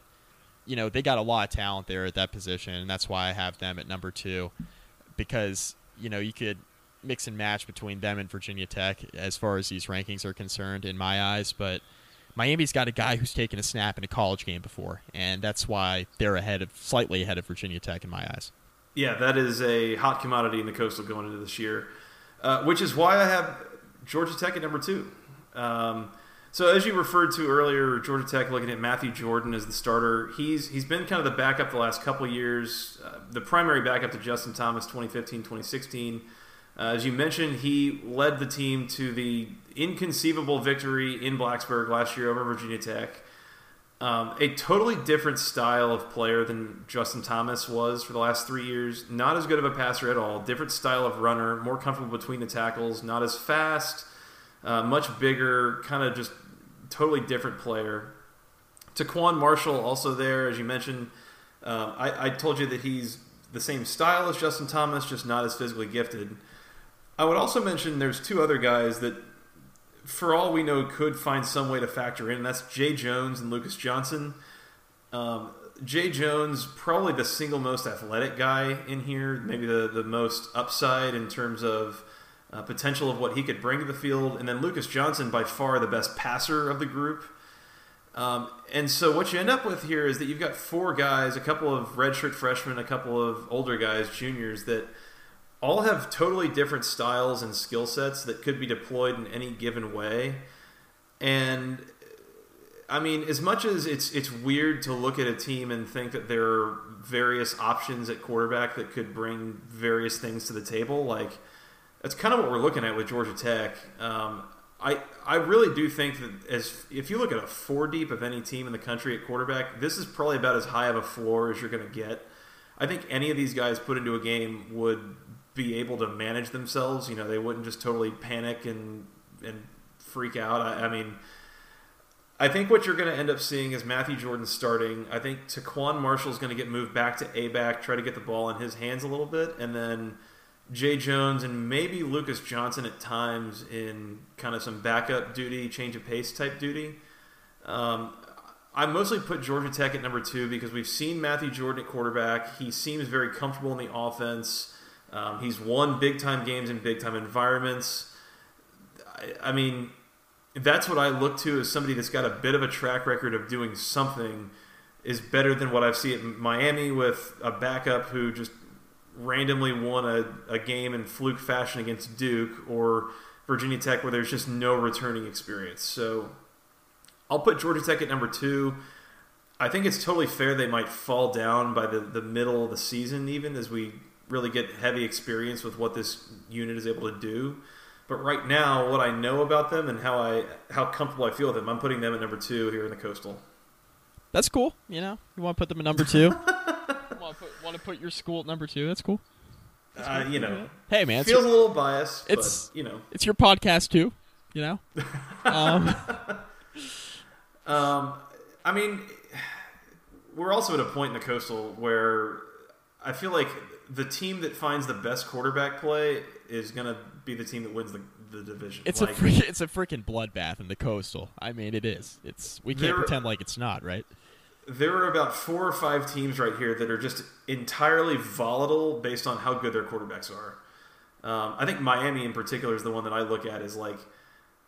B: you know they got a lot of talent there at that position, and that's why I have them at number two, because you know you could mix and match between them and Virginia Tech as far as these rankings are concerned in my eyes, but Miami's got a guy who's taken a snap in a college game before, and that's why they're ahead of slightly ahead of Virginia Tech in my eyes.
A: Yeah, that is a hot commodity in the coastal going into this year, uh, which is why I have Georgia Tech at number two. Um, so as you referred to earlier, Georgia Tech looking at Matthew Jordan as the starter. He's he's been kind of the backup the last couple years, uh, the primary backup to Justin Thomas 2015 2016. Uh, as you mentioned, he led the team to the inconceivable victory in Blacksburg last year over Virginia Tech. Um, a totally different style of player than Justin Thomas was for the last three years. Not as good of a passer at all. Different style of runner, more comfortable between the tackles, not as fast, uh, much bigger, kind of just totally different player. TaQuon Marshall also there, as you mentioned. Um, I, I told you that he's the same style as Justin Thomas, just not as physically gifted. I would also mention there's two other guys that for all we know, could find some way to factor in. That's Jay Jones and Lucas Johnson. Um, Jay Jones, probably the single most athletic guy in here, maybe the, the most upside in terms of uh, potential of what he could bring to the field. And then Lucas Johnson, by far the best passer of the group. Um, and so what you end up with here is that you've got four guys, a couple of redshirt freshmen, a couple of older guys, juniors, that – all have totally different styles and skill sets that could be deployed in any given way. And I mean, as much as it's it's weird to look at a team and think that there are various options at quarterback that could bring various things to the table, like that's kind of what we're looking at with Georgia Tech. Um, I I really do think that as if you look at a four deep of any team in the country at quarterback, this is probably about as high of a floor as you're going to get. I think any of these guys put into a game would be able to manage themselves. You know, they wouldn't just totally panic and and freak out. I, I mean, I think what you're going to end up seeing is Matthew Jordan starting. I think Marshall is going to get moved back to A back, try to get the ball in his hands a little bit, and then Jay Jones and maybe Lucas Johnson at times in kind of some backup duty, change of pace type duty. Um, I mostly put Georgia Tech at number two because we've seen Matthew Jordan at quarterback. He seems very comfortable in the offense. Um, he's won big time games in big time environments. I, I, mean, that's what I look to as somebody that's got a bit of a track record of doing something is better than what I've seen at Miami with a backup who just randomly won a, a game in fluke fashion against Duke or Virginia Tech where there's just no returning experience. So I'll put Georgia Tech at number two. I think it's totally fair they might fall down by the, the middle of the season, even as we really get heavy experience with what this unit is able to do. But right now, what I know about them and how I how comfortable I feel with them, I'm putting them at number two here in the coastal.
B: That's cool. You know, you want to put them at number two. want, to put, want to put your school at number two? That's cool.
A: That's uh, you know,
B: hey man,
A: feels your, a little biased. It's but, you know,
B: it's your podcast too. You know. um.
A: um, I mean, we're also at a point in the coastal where I feel like the team that finds the best quarterback play is going to be the team that wins the, the division.
B: It's like, a freaking, it's a freaking bloodbath in the coastal. I mean, it is. It's we can't there, pretend like it's not, right?
A: There are about four or five teams right here that are just entirely volatile based on how good their quarterbacks are. Um, I think Miami in particular is the one that I look at is like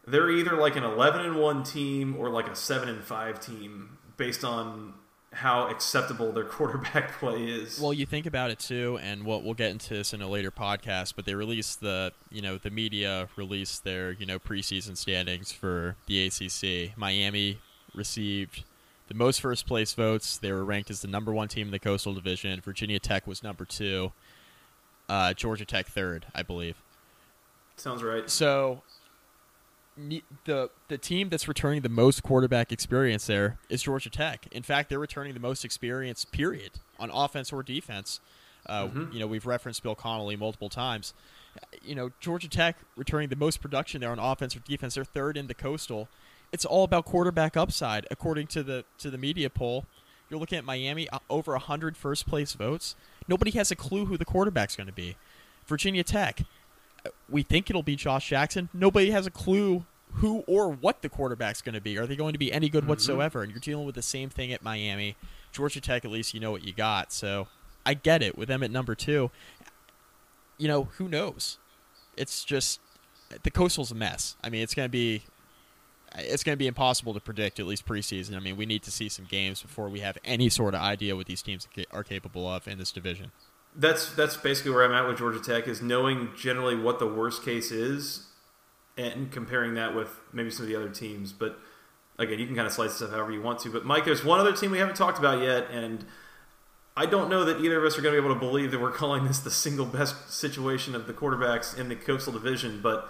A: they're either like an 11 and 1 team or like a 7 and 5 team based on how acceptable their quarterback play is.
B: Well, you think about it too, and we'll, we'll get into this in a later podcast. But they released the you know the media released their you know preseason standings for the ACC. Miami received the most first place votes. They were ranked as the number one team in the Coastal Division. Virginia Tech was number two. Uh, Georgia Tech third, I believe.
A: Sounds right.
B: So the the team that's returning the most quarterback experience there is Georgia Tech. In fact, they're returning the most experience period on offense or defense. Uh, mm-hmm. You know, we've referenced Bill Connelly multiple times. You know, Georgia Tech returning the most production there on offense or defense. They're third in the Coastal. It's all about quarterback upside, according to the to the media poll. You're looking at Miami uh, over 100 first place votes. Nobody has a clue who the quarterback's going to be. Virginia Tech, we think it'll be Josh Jackson. Nobody has a clue who or what the quarterback's going to be. Are they going to be any good mm-hmm. whatsoever? And you're dealing with the same thing at Miami. Georgia Tech, at least you know what you got. So I get it with them at number two. You know, who knows? It's just the coastal's a mess. I mean, it's going to be it's going to be impossible to predict at least preseason. I mean, we need to see some games before we have any sort of idea what these teams are capable of in this division
A: that's that's basically where I'm at with Georgia Tech is knowing generally what the worst case is and comparing that with maybe some of the other teams. But again, you can kind of slice stuff however you want to. But Mike, there's one other team we haven't talked about yet, and I don't know that either of us are going to be able to believe that we're calling this the single best situation of the quarterbacks in the Coastal Division, but.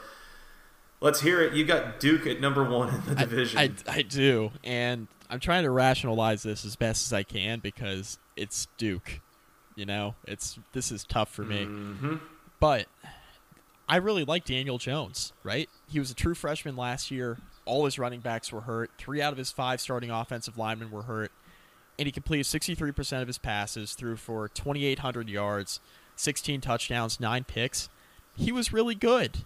A: Let's hear it. You got Duke at number one in the division.
B: I, I, I do, and I'm trying to rationalize this as best as I can because it's Duke. You know, it's this is tough for me.
A: Mm-hmm.
B: But I really like Daniel Jones, right? He was a true freshman last year. All his running backs were hurt. Three out of his five starting offensive linemen were hurt. And he completed 63% of his passes, threw for 2,800 yards, 16 touchdowns, 9 picks. He was really good.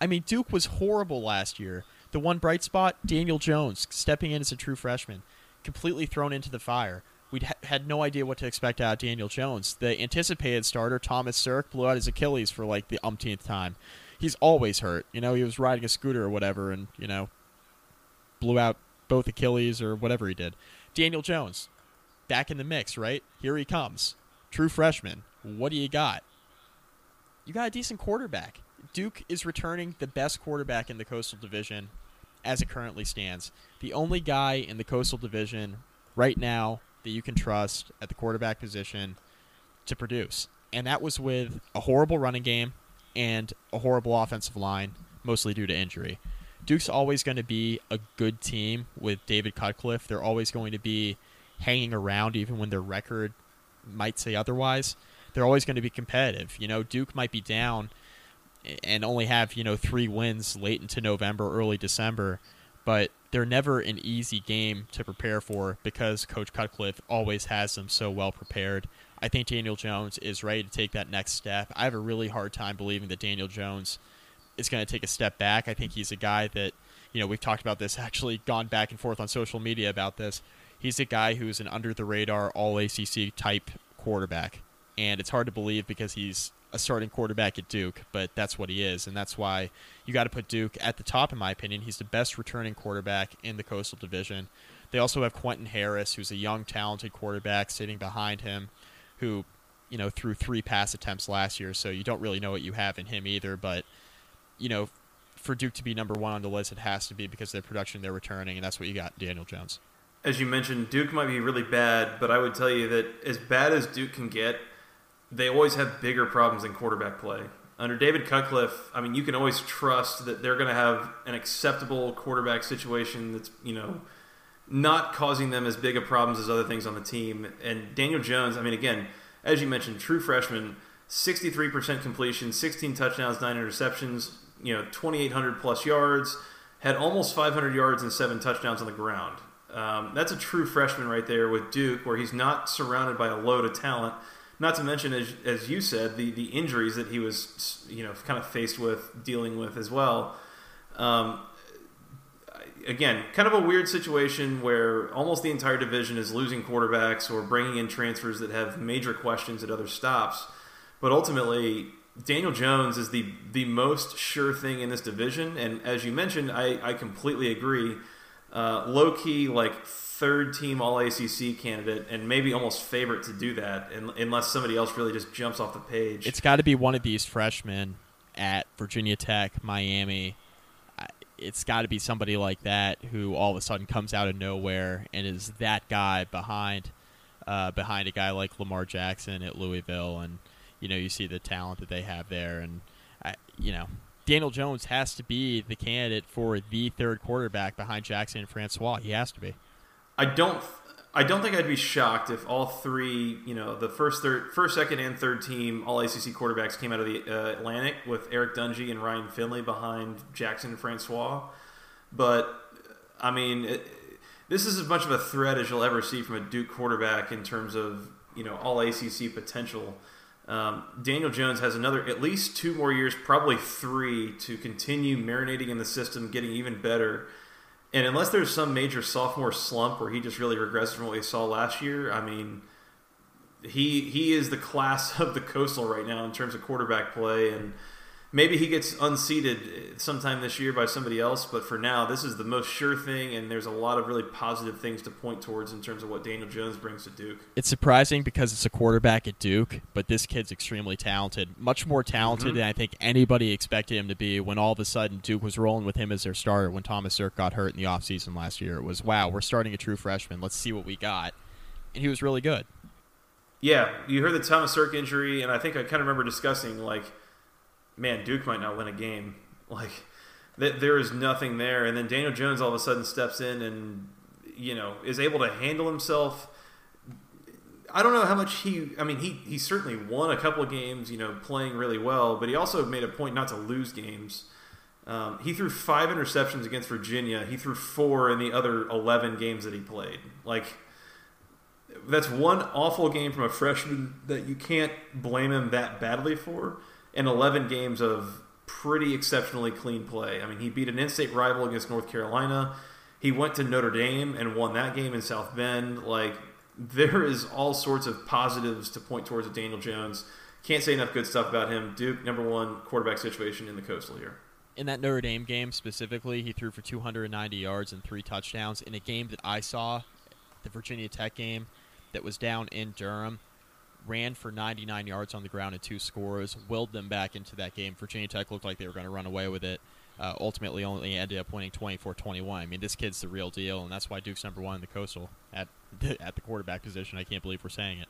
B: I mean, Duke was horrible last year. The one bright spot, Daniel Jones, stepping in as a true freshman, completely thrown into the fire. We ha- had no idea what to expect out of Daniel Jones. The anticipated starter, Thomas Sirk, blew out his Achilles for like the umpteenth time. He's always hurt. You know, he was riding a scooter or whatever and, you know, blew out both Achilles or whatever he did. Daniel Jones, back in the mix, right? Here he comes. True freshman. What do you got? You got a decent quarterback. Duke is returning the best quarterback in the Coastal Division as it currently stands. The only guy in the Coastal Division right now that you can trust at the quarterback position to produce. And that was with a horrible running game and a horrible offensive line, mostly due to injury. Duke's always going to be a good team with David Cutcliffe. They're always going to be hanging around even when their record might say otherwise. They're always going to be competitive. You know, Duke might be down and only have, you know, 3 wins late into November, early December, but they're never an easy game to prepare for because Coach Cutcliffe always has them so well prepared. I think Daniel Jones is ready to take that next step. I have a really hard time believing that Daniel Jones is going to take a step back. I think he's a guy that, you know, we've talked about this, actually gone back and forth on social media about this. He's a guy who's an under the radar, all ACC type quarterback. And it's hard to believe because he's a starting quarterback at Duke, but that's what he is. And that's why you got to put Duke at the top, in my opinion. He's the best returning quarterback in the Coastal Division. They also have Quentin Harris, who's a young, talented quarterback sitting behind him, who, you know, threw three pass attempts last year, so you don't really know what you have in him either. But, you know, for Duke to be number one on the list, it has to be because of the production they're returning, and that's what you got, Daniel Jones.
A: As you mentioned, Duke might be really bad, but I would tell you that as bad as Duke can get, they always have bigger problems in quarterback play. Under David Cutcliffe, I mean, you can always trust that they're going to have an acceptable quarterback situation that's, you know, not causing them as big of problems as other things on the team. And Daniel Jones, I mean, again, as you mentioned, true freshman, 63% completion, 16 touchdowns, 9 interceptions, you know, 2,800 plus yards, had almost 500 yards and 7 touchdowns on the ground. Um, that's a true freshman right there with Duke, where he's not surrounded by a load of talent not to mention, as, as you said, the, the injuries that he was, you know, kind of faced with, dealing with as well. Um, again, kind of a weird situation where almost the entire division is losing quarterbacks or bringing in transfers that have major questions at other stops. But ultimately, Daniel Jones is the the most sure thing in this division, and as you mentioned, I, I completely agree. Uh, low key, like third team All ACC candidate and maybe almost favorite to do that, unless somebody else really just jumps off the page.
B: It's got to be one of these freshmen at Virginia Tech, Miami. It's got to be somebody like that who all of a sudden comes out of nowhere and is that guy behind uh, behind a guy like Lamar Jackson at Louisville, and you know you see the talent that they have there, and I, you know Daniel Jones has to be the candidate for the third quarterback behind Jackson and Francois. He has to be.
A: I don't. I don't think I'd be shocked if all three, you know, the first, third, first, second, and third team All ACC quarterbacks came out of the uh, Atlantic with Eric Dungey and Ryan Finley behind Jackson and Francois. But I mean, it, this is as much of a threat as you'll ever see from a Duke quarterback in terms of you know All ACC potential. Um, Daniel Jones has another at least two more years, probably three, to continue marinating in the system, getting even better and unless there's some major sophomore slump where he just really regresses from what we saw last year, I mean, he he is the class of the coastal right now in terms of quarterback play, and maybe he gets unseated sometime this year by somebody else. But for now, this is the most sure thing, and there's a lot of really positive things to point towards in terms of what Daniel Jones brings to Duke.
B: It's surprising because it's a quarterback at Duke, but this kid's extremely talented, much more talented mm-hmm. than I think anybody expected him to be. When all of a sudden Duke was rolling with him as their starter when Thomas Sirk got hurt in the offseason last year, it was wow, we're starting a true freshman. Let's see what we got, and he was really good.
A: Yeah, you heard the Thomas Sirk injury, and I think I kind of remember discussing like man, Duke might not win a game. Like there is nothing there, and then Daniel Jones all of a sudden steps in, and you know, is able to handle himself. I don't know how much he. I mean, he he certainly won a couple of games, you know, playing really well. But he also made a point not to lose games. Um, he threw five interceptions against Virginia. He threw four in the other eleven games that he played. Like that's one awful game from a freshman that you can't blame him that badly for. And eleven games of pretty exceptionally clean play. I mean, he beat an in-state rival against North Carolina. He went to Notre Dame and won that game in South Bend. Like there is all sorts of positives to point towards Daniel Jones. Can't say enough good stuff about him. Duke number one quarterback situation in the coastal here.
B: In that Notre Dame game specifically, he threw for 290 yards and three touchdowns. In a game that I saw, the Virginia Tech game, that was down in Durham, ran for 99 yards on the ground and two scores, willed them back into that game. Virginia Tech looked like they were going to run away with it. Uh, ultimately, only ended up winning 24-21. I mean, this kid's the real deal, and that's why Duke's number one in the Coastal at at the quarterback position. I can't believe we're saying it.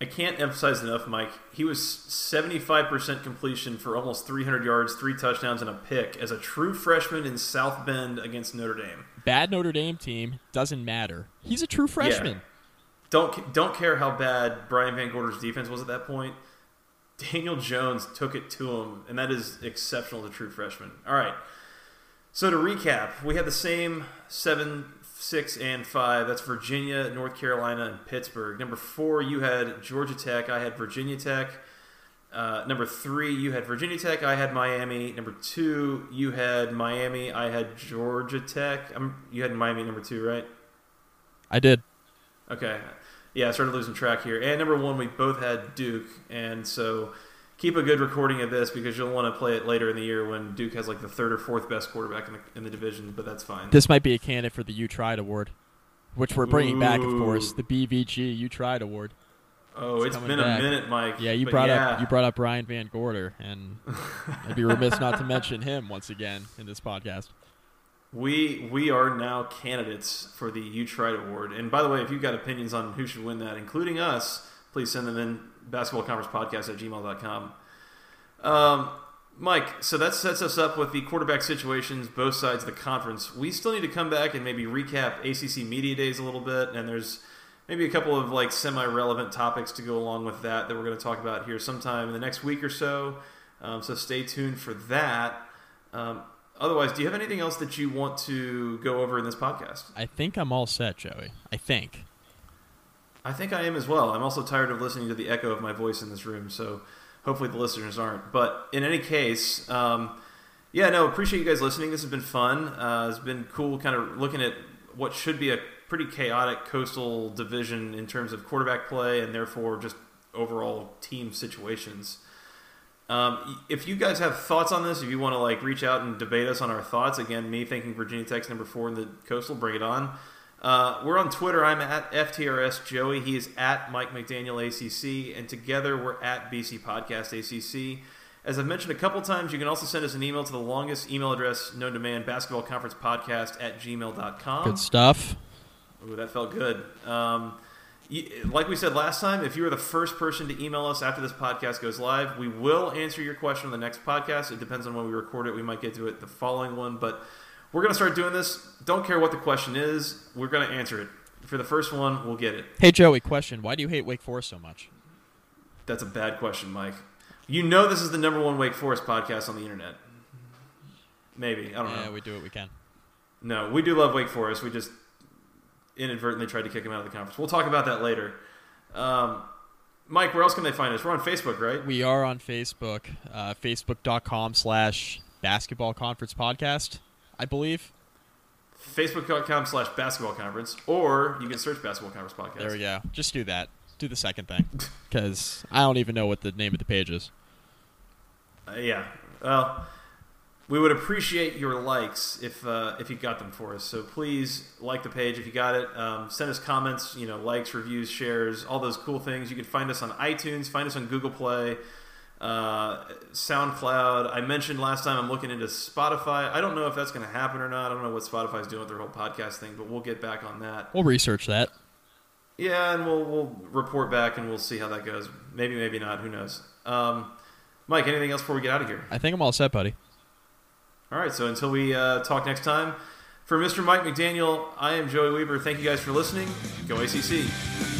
A: I can't emphasize enough, Mike. He was 75% completion for almost 300 yards, three touchdowns, and a pick as a true freshman in South Bend against Notre Dame.
B: Bad Notre Dame team doesn't matter. He's a true freshman.
A: Yeah. Don't don't care how bad Brian VanGorder's defense was at that point. Daniel Jones took it to him, and that is exceptional to true freshman. All right. So to recap, we had the same seven, six, and five. That's Virginia, North Carolina, and Pittsburgh. Number four, you had Georgia Tech. I had Virginia Tech. Uh, number three, you had Virginia Tech. I had Miami. Number two, you had Miami. I had Georgia Tech. Um, you had Miami number two, right?
B: I did.
A: Okay yeah, I started losing track here. And number one, we both had Duke, and so keep a good recording of this because you'll want to play it later in the year when Duke has like the third or fourth best quarterback in the, in the division. But that's fine.
B: This might be a candidate for the You Tried Award, which we're bringing Ooh. back, of course, the BVG You Tried Award.
A: Oh, it's, it's been back. a minute, Mike.
B: Yeah, you brought yeah. up you brought up Brian VanGorder, and I'd be remiss not to mention him once again in this podcast.
A: We we are now candidates for the You Tried Award. And by the way, if you've got opinions on who should win that, including us, please send them in basketballconferencepodcast conference podcast at gmail.com. Um, Mike, so that sets us up with the quarterback situations, both sides of the conference. We still need to come back and maybe recap ACC Media Days a little bit, and there's maybe a couple of like semi-relevant topics to go along with that that we're going to talk about here sometime in the next week or so. Um, so stay tuned for that. Um, Otherwise, do you have anything else that you want to go over in this podcast?
B: I think I'm all set, Joey. I think.
A: I think I am as well. I'm also tired of listening to the echo of my voice in this room, so hopefully the listeners aren't. But in any case, um, yeah, no, appreciate you guys listening. This has been fun. Uh, it's been cool, kind of looking at what should be a pretty chaotic coastal division in terms of quarterback play and therefore just overall team situations. Um, if you guys have thoughts on this, if you want to like reach out and debate us on our thoughts, again, me thinking Virginia Tech's number four in the Coastal, bring it on. Uh, we're on Twitter. I'm at FTRS Joey. He is at Mike McDaniel ACC, and together we're at BC Podcast ACC. As I've mentioned a couple times, you can also send us an email to the longest email address known to man, basketball conference podcast at gmail.com.
B: Good stuff.
A: Ooh, that felt good. Um, like we said last time, if you are the first person to email us after this podcast goes live, we will answer your question on the next podcast. It depends on when we record it. We might get to it the following one, but we're going to start doing this. Don't care what the question is, we're going to answer it. For the first one, we'll get it.
B: Hey, Joey, question. Why do you hate Wake Forest so much?
A: That's a bad question, Mike. You know this is the number one Wake Forest podcast on the internet. Maybe. I don't
B: yeah,
A: know.
B: Yeah, we do what we can.
A: No, we do love Wake Forest. We just inadvertently tried to kick him out of the conference. We'll talk about that later. Um, Mike, where else can they find us? We're on Facebook, right?
B: We are on Facebook. Uh, Facebook.com slash basketball conference podcast, I believe.
A: Facebook.com slash basketball conference, or you can search basketball conference podcast.
B: There we go. Just do that. Do the second thing. Because I don't even know what the name of the page is.
A: Uh, yeah. Well, we would appreciate your likes if uh, if you got them for us. So please like the page if you got it. Um, send us comments, you know, likes, reviews, shares, all those cool things. You can find us on iTunes, find us on Google Play, uh, SoundCloud. I mentioned last time I'm looking into Spotify. I don't know if that's going to happen or not. I don't know what Spotify's doing with their whole podcast thing, but we'll get back on that.
B: We'll research that.
A: Yeah, and we'll we'll report back and we'll see how that goes. Maybe, maybe not. Who knows? Um, Mike, anything else before we get out of here?
B: I think I'm all set, buddy.
A: All right, so until we uh, talk next time, For Mr. Mike McDaniel, I am Joey Weaver. Thank you guys for listening. Go ACC.